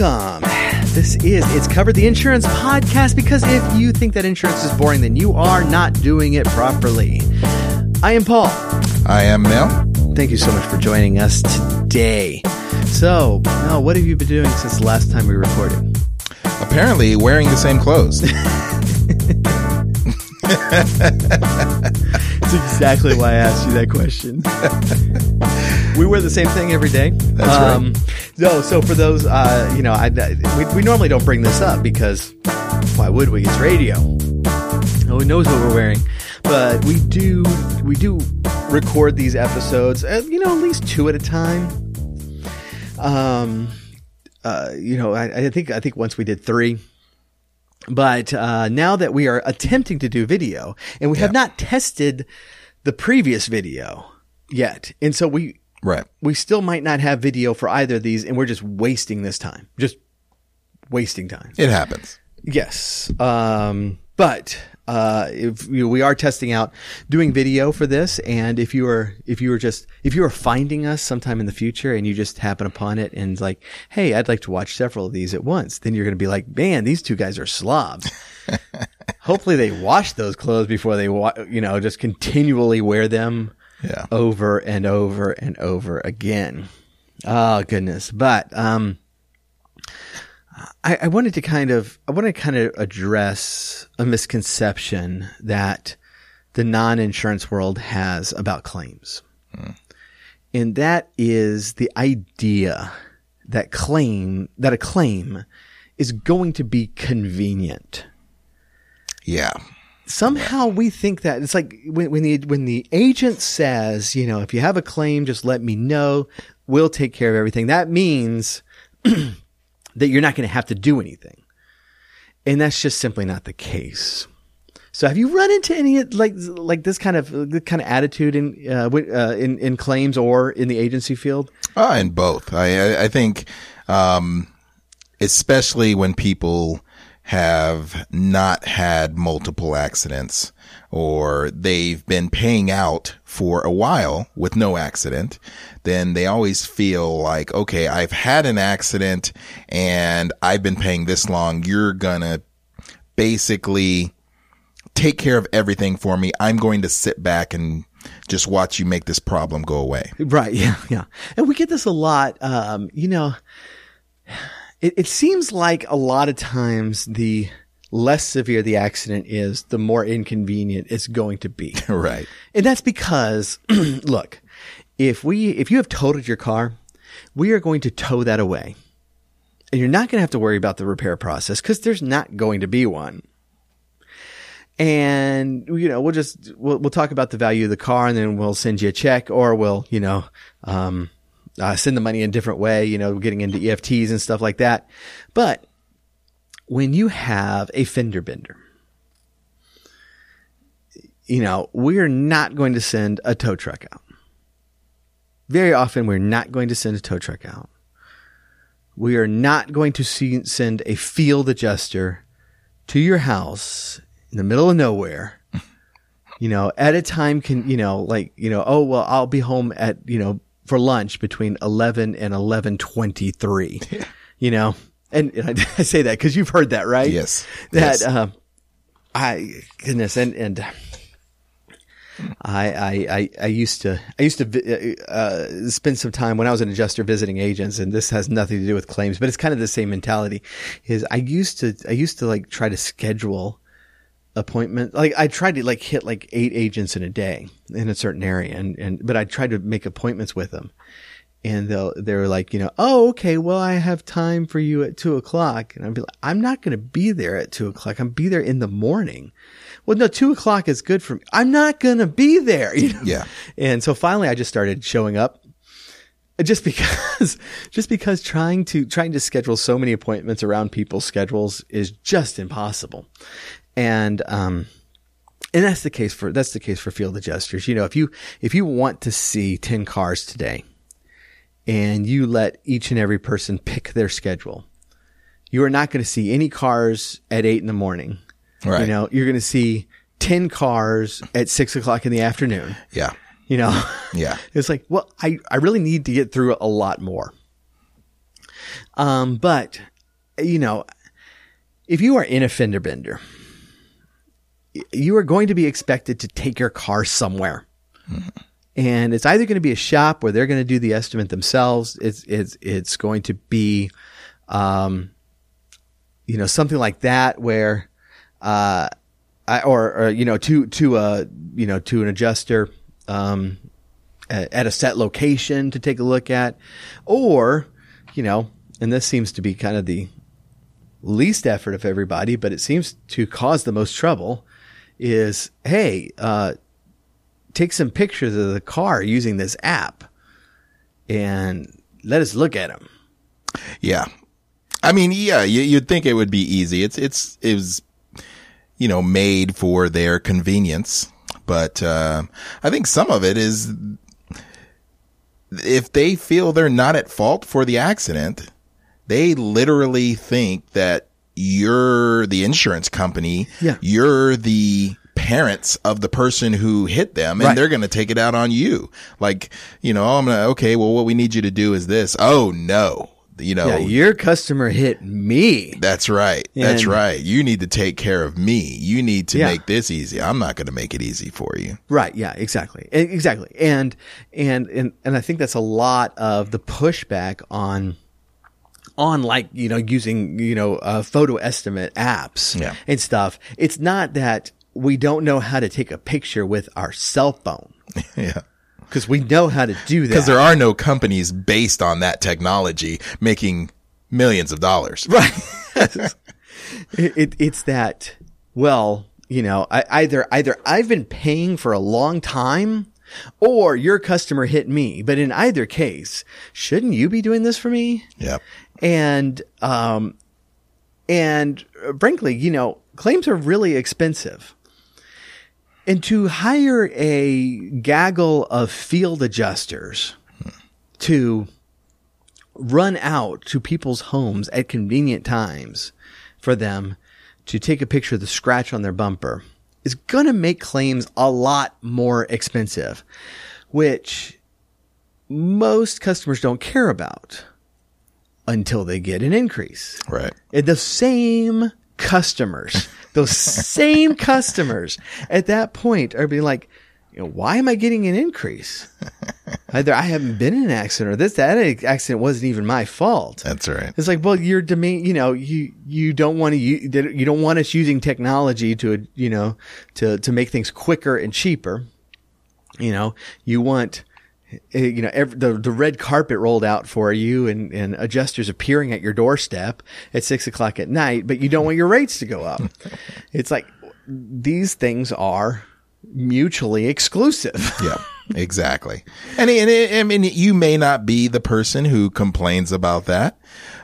Welcome. This is It's Covered the Insurance podcast because if you think that insurance is boring, then you are not doing it properly. I am Paul. I am Mel. Thank you so much for joining us today. So, Mel, what have you been doing since the last time we recorded? Apparently wearing the same clothes. That's exactly why I asked you that question. we wear the same thing every day. That's right. No, so for those, uh, you know, I, we, we normally don't bring this up because why would we? It's radio. No one knows what we're wearing, but we do we do record these episodes, uh, you know, at least two at a time. Um, uh, you know, I, I think I think once we did three. But uh, now that we are attempting to do video, and we have not tested the previous video yet, and so we right. we still might not have video for either of these, and we're just wasting this time, just wasting time. It happens. Yes. Um, but uh, if you know, we are testing out doing video for this, and if you are if you were just if you are finding us sometime in the future and you just happen upon it and like, hey, I'd like to watch several of these at once, then you're going to be like, man, these two guys are slobs. Hopefully, they wash those clothes before they wa- you know just continually wear them Yeah. over and over and over again. Oh goodness. But um I, I wanted to kind of I want to kind of address a misconception that the non-insurance world has about claims. And that is the idea that claim that a claim is going to be convenient Yeah. Somehow we think that it's like when, when the when the agent says, you know, if you have a claim, just let me know. We'll take care of everything. That means that you're not going to have to do anything, and that's just simply not the case. So, have you run into any like like this kind of kind of attitude in uh, uh, in in claims or in the agency field? Uh, in both. I, I, I think, um, especially when people have not had multiple accidents or they've been paying out for a while with no accident, then they always feel like, okay, I've had an accident and I've been paying this long. You're gonna basically take care of everything for me. I'm going to sit back and just watch you make this problem go away. Right. Yeah. Yeah. And we get this a lot. Um, you know, it, it seems like a lot of times the less severe the accident is, the more inconvenient it's going to be. right. And that's because, look, if we, if you have totaled your car, we are going to tow that away. And you're not going to have to worry about the repair process because there's not going to be one. And, you know, we'll just, we'll, we'll talk about the value of the car and then we'll send you a check or we'll, you know, um, uh, send the money in a different way, you know, getting into EFTs and stuff like that. But when you have a fender bender, you know, we're not going to send a tow truck out. Very often, we're not going to send a tow truck out. We are not going to see, send a field adjuster to your house in the middle of nowhere. You know, at a time can, you know, like, you know, oh, well, I'll be home at, you know, for lunch between 11 and 1123, you know, and, and I, I say that because you've heard that, right? Yes. That, Yes. um, I, goodness, and, and, I, I, I, I used to, I used to, uh, spend some time when I was an adjuster visiting agents and this has nothing to do with claims, but it's kind of the same mentality is I used to, I used to like try to schedule appointment. Like I tried to like hit like eight agents in a day in a certain area and, and, but I tried to make appointments with them and they'll, they're like, you know, oh, okay, well, I have time for you at two o'clock. And I'd be like, I'm not going to be there at two o'clock. I'm be there in the morning. Well, no, two o'clock is good for me. I'm not going to be there. You know? Yeah. And so finally I just started showing up just because, just because trying to, trying to schedule so many appointments around people's schedules is just impossible. And, um, and that's the case for, that's the case for field adjusters. You know, if you, if you want to see 10 cars today and you let each and every person pick their schedule, you are not going to see any cars at eight in the morning. Right. You know, you're going to see 10 cars at six o'clock in the afternoon. Yeah. You know, Yeah. it's like, well, I, I really need to get through a lot more. Um, but you know, if you are in a fender bender, you are going to be expected to take your car somewhere. And it's either going to be a shop where they're going to do the estimate themselves. It's, it's, it's going to be, um, you know, something like that where, uh, I, or, or, you know, to, to, a you know, to an adjuster, um, at, at a set location to take a look at, or, you know, and this seems to be kind of the least effort of everybody, but it seems to cause the most trouble is, hey, uh, take some pictures of the car using this app and let us look at them. Yeah. I mean, yeah, you, you'd think it would be easy. It's, it's, it was, you know, made for their convenience. But, uh, I think some of it is if they feel they're not at fault for the accident, they literally think that you're the insurance company. Yeah. You're the parents of the person who hit them and Right. they're going to take it out on you. Like, you know, I'm going to, okay, well, what we need you to do is this. Oh no. You know, Yeah, your customer hit me. that's right. That's right. You need to take care of me. You need to Yeah. make this easy. I'm not going to make it easy for you. Right. Yeah. Exactly. Exactly. And and and and I think that's a lot of the pushback on on like you know using you know uh, photo estimate apps Yeah. and stuff. It's not that we don't know how to take a picture with our cell phone yeah. because we know how to do that. Because there are no companies based on that technology making millions of dollars. Right. it, it, it's that, well, you know, I, either, either I've been paying for a long time or your customer hit me. But in either case, shouldn't you be doing this for me? Yep. And, um, and uh, frankly, you know, claims are really expensive. And to hire a gaggle of field adjusters to run out to people's homes at convenient times for them to take a picture of the scratch on their bumper is going to make claims a lot more expensive, which most customers don't care about until they get an increase. Right. And the same customers, those same customers at that point are being like, you know, why am I getting an increase? Either I haven't been in an accident or this, that accident wasn't even my fault. That's right. It's like, well, you're demand, you know, you, you don't want to, you, you don't want us using technology to, you know, to, to make things quicker and cheaper. You know, you want, eh, you know, every, the, the red carpet rolled out for you and, and adjusters appearing at your doorstep at six o'clock at night, but you don't want your rates to go up. it's like these things are mutually exclusive. Yeah, exactly. And, and, and I mean, you may not be the person who complains about that,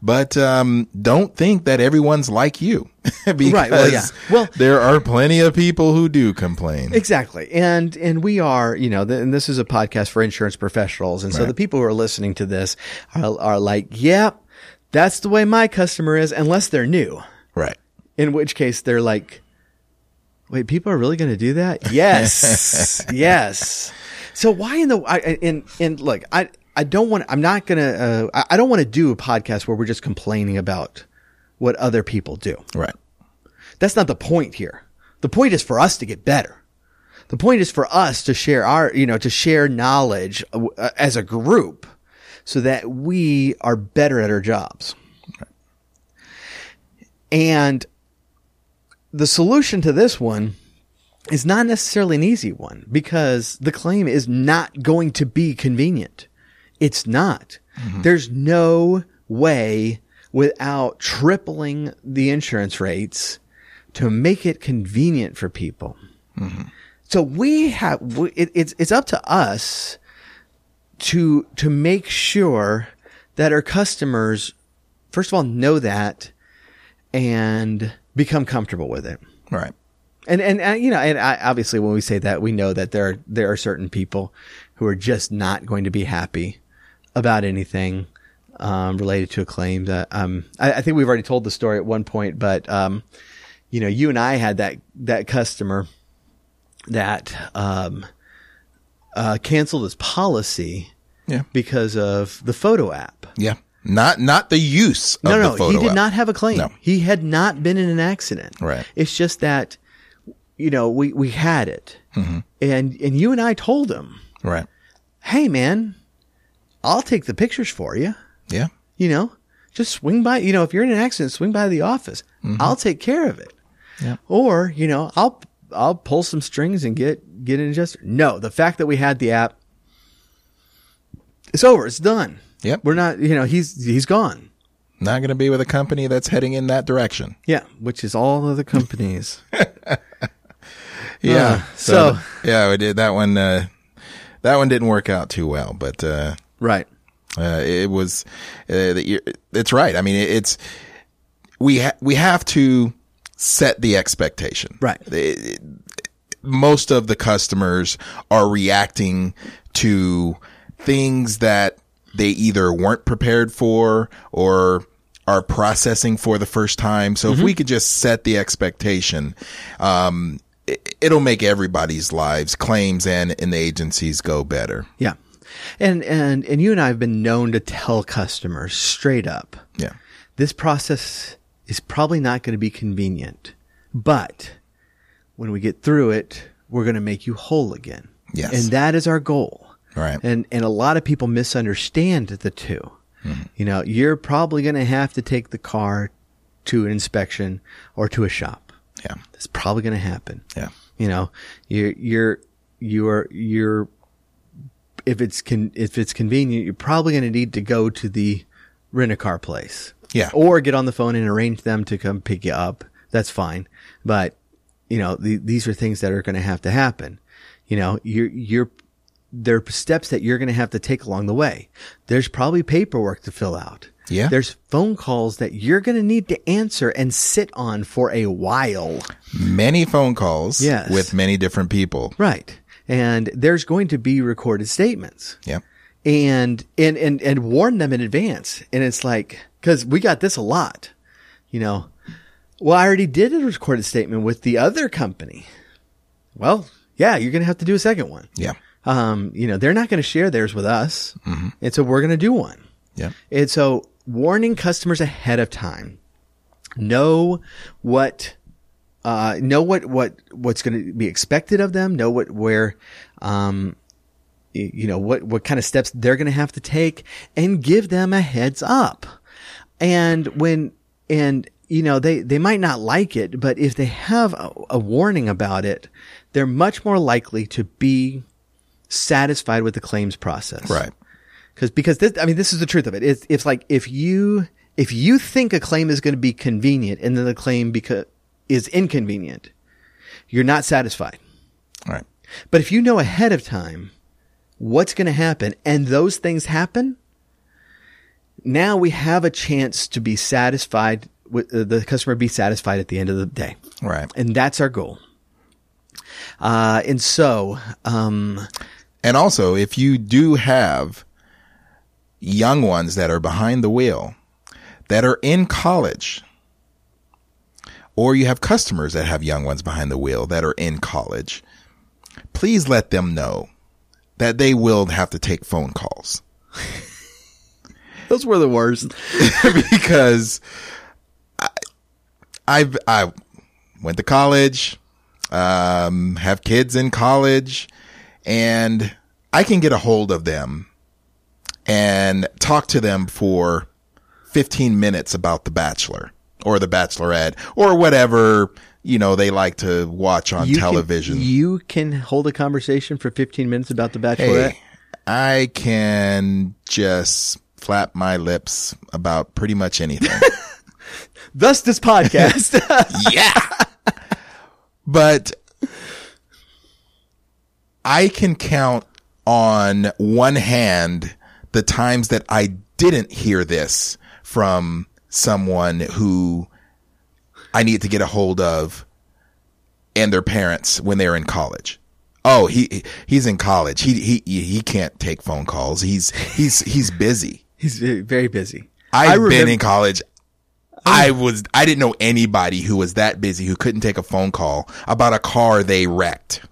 but um, don't think that everyone's like you, because Right, well, yeah. Well- there are plenty of people who do complain. Exactly. And, and we are, you know, th- and this is a podcast for insurance professionals. And so Right. the people who are listening to this are, are like, yep, that's the way my customer is, unless they're new, Right. in which case they're like, wait, people are really going to do that? Yes. yes. So why in the, I, and, and look, I, I don't want, I'm not going to, uh, I- I don't want to do a podcast where we're just complaining about what other people do. Right. That's not the point here. The point is for us to get better. The point is for us to share our, you know, to share knowledge uh, as a group so that we are better at our jobs. And the solution to this one is not necessarily an easy one because the claim is not going to be convenient. It's not. Mm-hmm. There's no way without tripling the insurance rates to make it convenient for people. Mm-hmm. So we have it, it's it's up to us to to make sure that our customers first of all know that and become comfortable with it. Right. And and, and you know, and I, obviously when we say that, we know that there are, there are certain people who are just not going to be happy about anything um, related to a claim. That um, I, I think we've already told the story at one point, but um, you know, you and I had that that customer that um, uh, canceled his policy Yeah. because of the photo app. Yeah. Not not the use of No, no, he did app. not have a claim. No. He had not been in an accident. Right. It's just that, you know, we, we had it. Mm-hmm. And, and you and I told him, Right. hey, man, I'll take the pictures for you. Yeah. You know, just swing by. You know, if you're in an accident, swing by the office. I'll take care of it. Mm-hmm. Yeah. Or, you know, I'll, I'll pull some strings and get, get an adjuster. No, the fact that we had the app, it's over. It's done. Yep. We're not, you know, he's, he's gone. Not going to be with a company that's heading in that direction. Yeah. Which is all other companies. Yeah. Uh, so- yeah, we did that one. Uh, that one didn't work out too well, but uh, right. uh, it was. Uh, the, you're- it's right. I mean, it, it's we ha- we have to set the expectation. Right. It- most of the customers are reacting to things that they either weren't prepared for or are processing for the first time. So if we could just set the expectation, um, it, it'll make everybody's lives, claims and in the agencies go better. Yeah. And, and, and you and I have been known to tell customers straight up, Yeah. this process is probably not going to be convenient, but when we get through it, we're going to make you whole again. Yes. And that is our goal. Right. And, and a lot of people misunderstand the 2 mm-hmm. You know, you're probably going to have to take the car to an inspection or to a shop. Yeah. That's probably going to happen. Yeah. You know, you're, you're, you're, you're, if it's con, if it's convenient, you're probably going to need to go to the rent a car place. Yeah. Or get on the phone and arrange them to come pick you up. That's fine. But, you know, the, these are things that are going to have to happen. You know, you're, you're, there are steps that you're going to have to take along the way. There's probably paperwork to fill out. Yeah. There's phone calls that you're going to need to answer and sit on for a while. Many phone calls Yes. with many different people. Right. And there's going to be recorded statements Yeah. and, and, and, and warn them in advance. And it's like, cause we got this a lot, you know, well, I already did a recorded statement with the other company. Well, yeah, you're going to have to do a second one. Yeah. Um, you know, they're not going to share theirs with us. And so we're going to do one. Yeah. And so warning customers ahead of time. Know what, uh, know what, what, what's going to be expected of them. Know what, where, um, you know, what, what kind of steps they're going to have to take and give them a heads up. And when, and, you know, they, they might not like it, but if they have a, a warning about it, they're much more likely to be satisfied with the claims process. Right. Cause, because this, I mean, this is the truth of it. It's, it's like if you, if you think a claim is going to be convenient and then the claim because is inconvenient, you're not satisfied. Right. But if you know ahead of time what's going to happen and those things happen, now we have a chance to be satisfied with uh, the customer be satisfied at the end of the day. Right. And that's our goal. Uh, and so, um, And also, if you do have young ones that are behind the wheel that are in college, or you have customers that have young ones behind the wheel that are in college, please let them know that they will have to take phone calls those were the worst. because I, I've, I went to college, um, have kids in college and I can get a hold of them and talk to them for 15 minutes about The Bachelor or The Bachelorette or whatever, you know, they like to watch on You can- television. you can hold a conversation for 15 minutes about the Bachelorette. hey, I can just flap my lips about pretty much anything. Thus, this podcast. yeah. But I can count on one hand the times that I didn't hear this from someone who I need to get a hold of and their parents when they're in college. Oh, he he's in college. He he he can't take phone calls. He's he's he's busy. He's very busy. I've I been in college. Oh. I was I didn't know anybody who was that busy who couldn't take a phone call about a car they wrecked.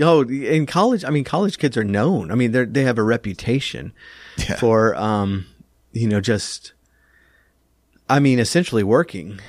Oh, in college, I mean, college kids are known. I mean, they they have a reputation Yeah. for, um, you know, just, I mean, essentially working,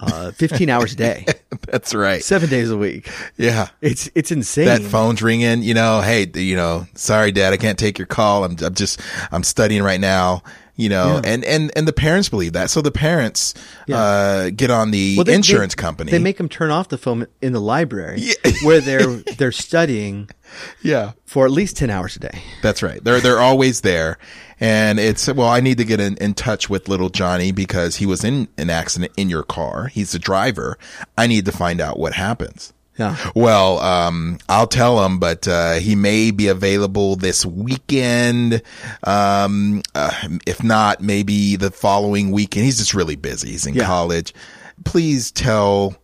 uh, 15 hours a day, That's right. seven days a week. Yeah. It's, it's insane. That phone's ringing, you know, hey, you know, sorry, dad, I can't take your call. I'm, I'm just, I'm studying right now, you know, Yeah. and, and, and the parents believe that. So the parents, Yeah. uh, get on the Well, they- insurance they- company. They make them turn off the phone in the library Yeah. where they're, they're studying yeah. for at least 10 hours a day. That's right. They're they're always there, and it's well. I need to get in, in touch with little Johnny because he was in an accident in your car. He's the driver. I need to find out what happens. Yeah. Well, um, I'll tell him, but uh, he may be available this weekend. Um, uh, if not, maybe the following weekend. He's just really busy. He's in Yeah. college. Please tell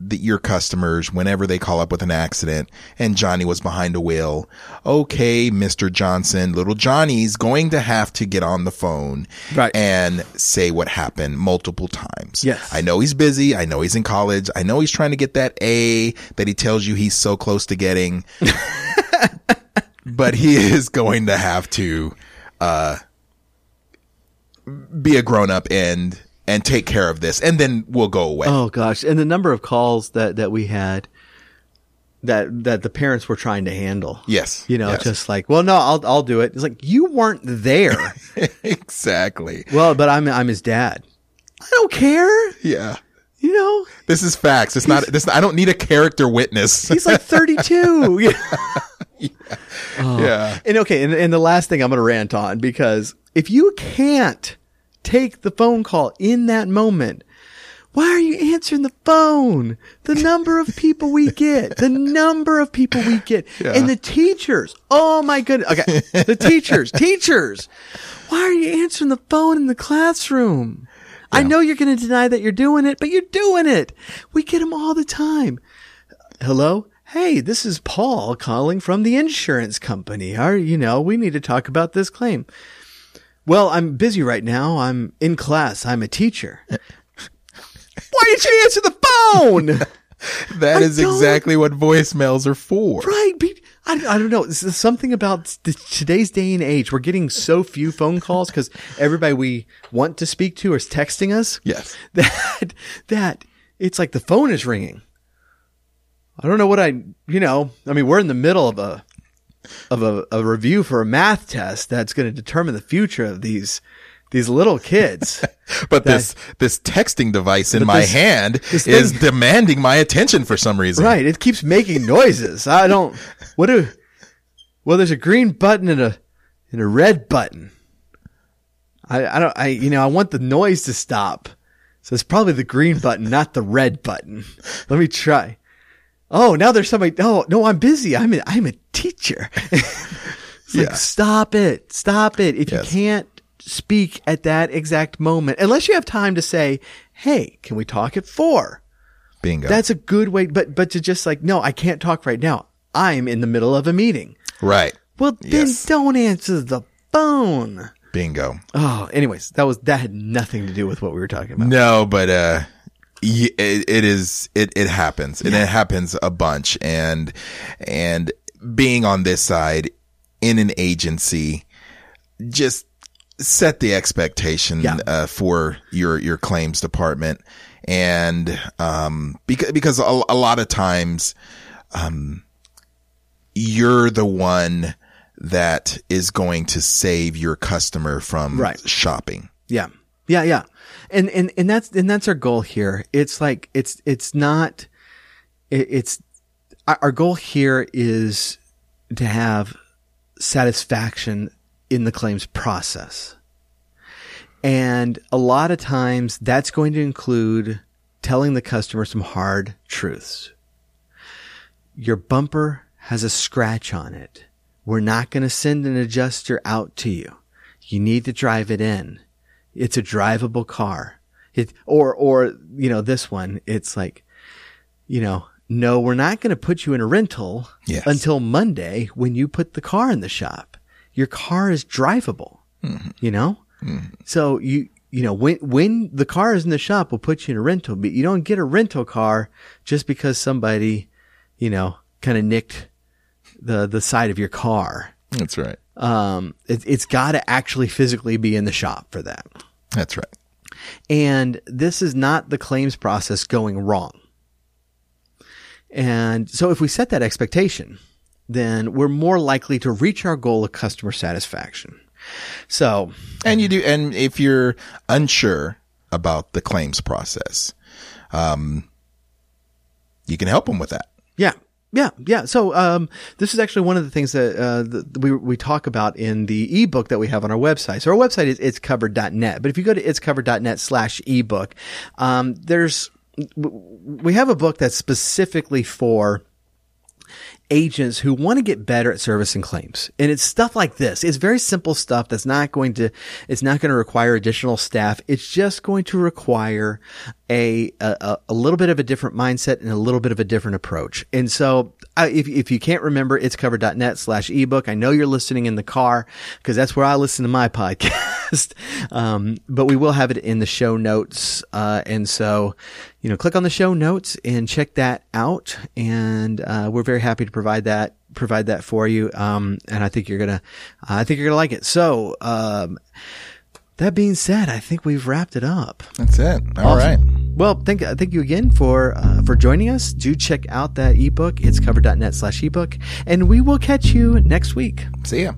the, your customers whenever they call up with an accident and Johnny was behind a wheel. Okay, Mr. Johnson, little Johnny's going to have to get on the phone Right. and say what happened multiple times. Yes. I know he's busy. I know he's in college. I know he's trying to get that A that he tells you he's so close to getting. but he is going to have to, uh, be a grown up and, and take care of this and then we'll go away. Oh gosh, and the number of calls that that we had that that the parents were trying to handle. Yes. You know, Yes. just like, well, no, I'll I'll do it. It's like you weren't there. exactly. well, but I'm I'm his dad. I don't care. Yeah. You know, This is facts. It's not this I don't need a character witness. he's like 32. yeah. Oh. yeah. And okay, and, and the last thing I'm going to rant on because if you can't take the phone call in that moment, why are you answering the phone? The number of people we get, the number of people we get, and the teachers. Oh my goodness. Okay. The teachers, teachers. Why are you answering the phone in the classroom? I know you're going to deny that you're doing it, but you're doing it. We get them all the time. Hello? Hey, this is Paul calling from the insurance company. Are you know, we need to talk about this claim. Well, I'm busy right now. I'm in class. I'm a teacher. Why did you answer the phone? That I is don't- exactly what voicemails are for. right. be- I, I don't know. Is something about today's day and age. We're getting so few phone calls because everybody we want to speak to is texting us. Yes. that that it's like the phone is ringing. I don't know what I, you know, I mean, we're in the middle of a of a, a review for a math test that's going to determine the future of these these little kids. But this this texting device in my this- hand this is thing- demanding my attention for some reason. right? It keeps making noises. I don't. What do? Well, there's a green button and a and a red button. I I don't I you know I want the noise to stop. So it's probably the green button, not the red button. Let me try. Oh, now there's somebody. Oh no, I'm busy. I'm a, I'm a teacher. it's Yeah. like stop it, stop it. If Yes. you can't speak at that exact moment, unless you have time to say, "Hey, can we talk at four? Bingo. That's a good way. But but to just like, no, I can't talk right now. I'm in the middle of a meeting. right. Well, then Yes. don't answer the phone. Bingo. Oh, anyways, that was that had nothing to do with what we were talking about. No, but uh it, it is it it happens and it happens a bunch and and being on this side in an agency just set the expectation Yeah. uh, for your your claims department and um because because a, a lot of times um you're the one that is going to save your customer from Right. shopping Yeah. Yeah, yeah. And and and that's and that's our goal here. It's like it's it's not it, it's our our goal here is to have satisfaction in the claims process. And a lot of times that's going to include telling the customer some hard truths. Your bumper has a scratch on it. We're not going to send an adjuster out to you. You need to drive it in. It's a drivable car. It, or, or, you know, this one, it's like, you know, no, we're not going to put you in a rental Yes. until Monday when you put the car in the shop. Your car is drivable, mm-hmm. you know? Mm-hmm. So you, you know, when, when the car is in the shop, we'll put you in a rental, but you don't get a rental car just because somebody, you know, kind of nicked the, the side of your car. that's right Um, it, it's got to actually physically be in the shop for that. That's right. And this is not the claims process going wrong. And so if we set that expectation, then we're more likely to reach our goal of customer satisfaction. So, And you do, and if you're unsure about the claims process, um, you can help them with that. yeah. Yeah, yeah. So, um, this is actually one of the things that, uh, we, we talk about in the ebook that we have on our website. So our website is itscovered.net, but if you go to itscovered.net slash ebook, um, there's, we have a book that's specifically for agents who want to get better at servicing claims. And it's stuff like this. It's very simple stuff that's not going to, it's not going to require additional staff. It's just going to require a, a, a little bit of a different mindset and a little bit of a different approach. And so uh, if, if you can't remember, itscovered.net slash ebook. I know you're listening in the car because that's where I listen to my podcast. um, but we will have it in the show notes. Uh, and so, you know, click on the show notes and check that out. And, uh, we're very happy to provide that, provide that for you. Um, and I think you're going to, I think you're to like it. So, um, that being said, I think we've wrapped it up. That's it. All right. Well, thank thank you again for uh, for joining us. Do check out that ebook. itscovered.net slash ebook, and we will catch you next week. See ya.